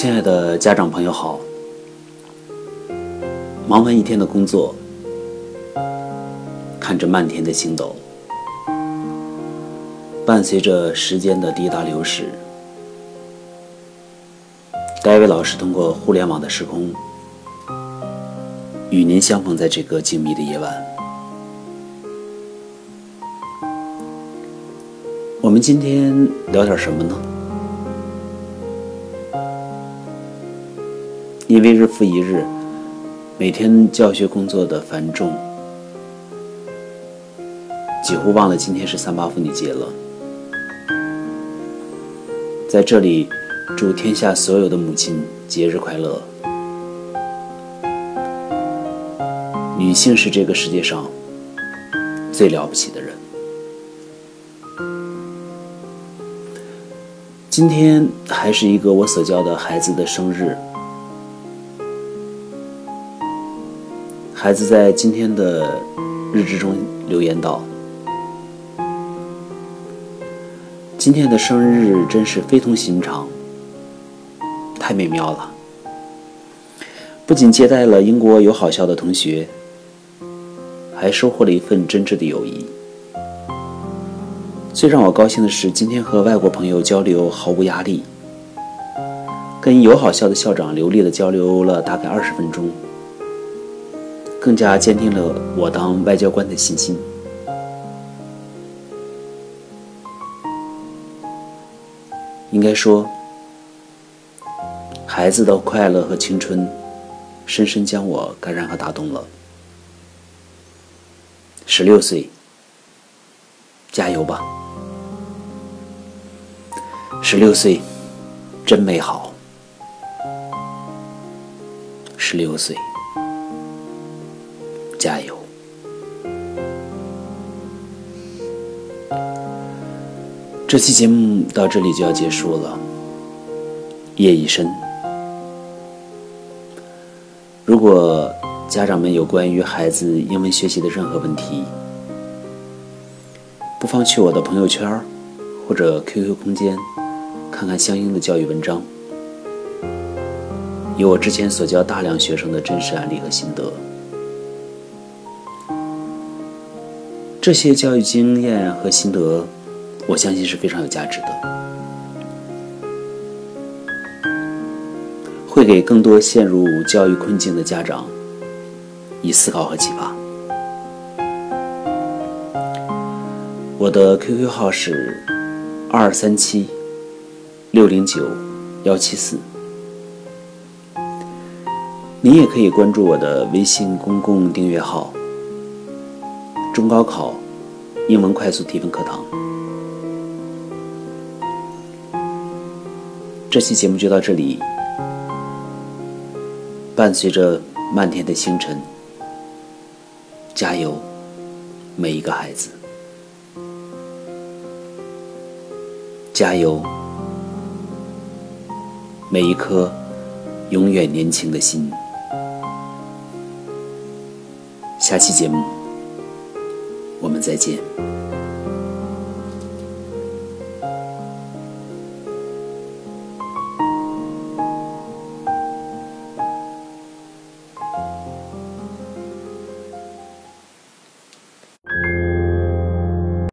亲爱的家长朋友好，忙完一天的工作，看着漫天的星斗，伴随着时间的滴答流逝，戴维老师通过互联网的时空，与您相逢在这个静谧的夜晚。我们今天聊点什么呢？因为日复一日，每天教学工作的繁重，几乎忘了今天是三八妇女节了。在这里，祝天下所有的母亲节日快乐。女性是这个世界上最了不起的人。今天还是一个我所教的孩子的生日。孩子在今天的日志中留言道：“今天的生日真是非同寻常，太美妙了！不仅接待了英国有好校的同学，还收获了一份真挚的友谊。最让我高兴的是，今天和外国朋友交流毫无压力，跟友好校的校长流利的交流了大概二十分钟。”更加坚定了我当外交官的信心。应该说，孩子的快乐和青春，深深将我感染和打动了。十六岁，加油吧！十六岁，真美好。十六岁。加油！这期节目到这里就要结束了。夜已深，如果家长们有关于孩子英文学习的任何问题，不妨去我的朋友圈或者 QQ 空间看看相应的教育文章，有我之前所教大量学生的真实案例和心得。这些教育经验和心得，我相信是非常有价值的，会给更多陷入教育困境的家长以思考和启发。我的 QQ 号是二三七六零九幺七四，你也可以关注我的微信公共订阅号。中高考英文快速提分课堂，这期节目就到这里。伴随着漫天的星辰，加油，每一个孩子！加油，每一颗永远年轻的心！下期节目。我们再见。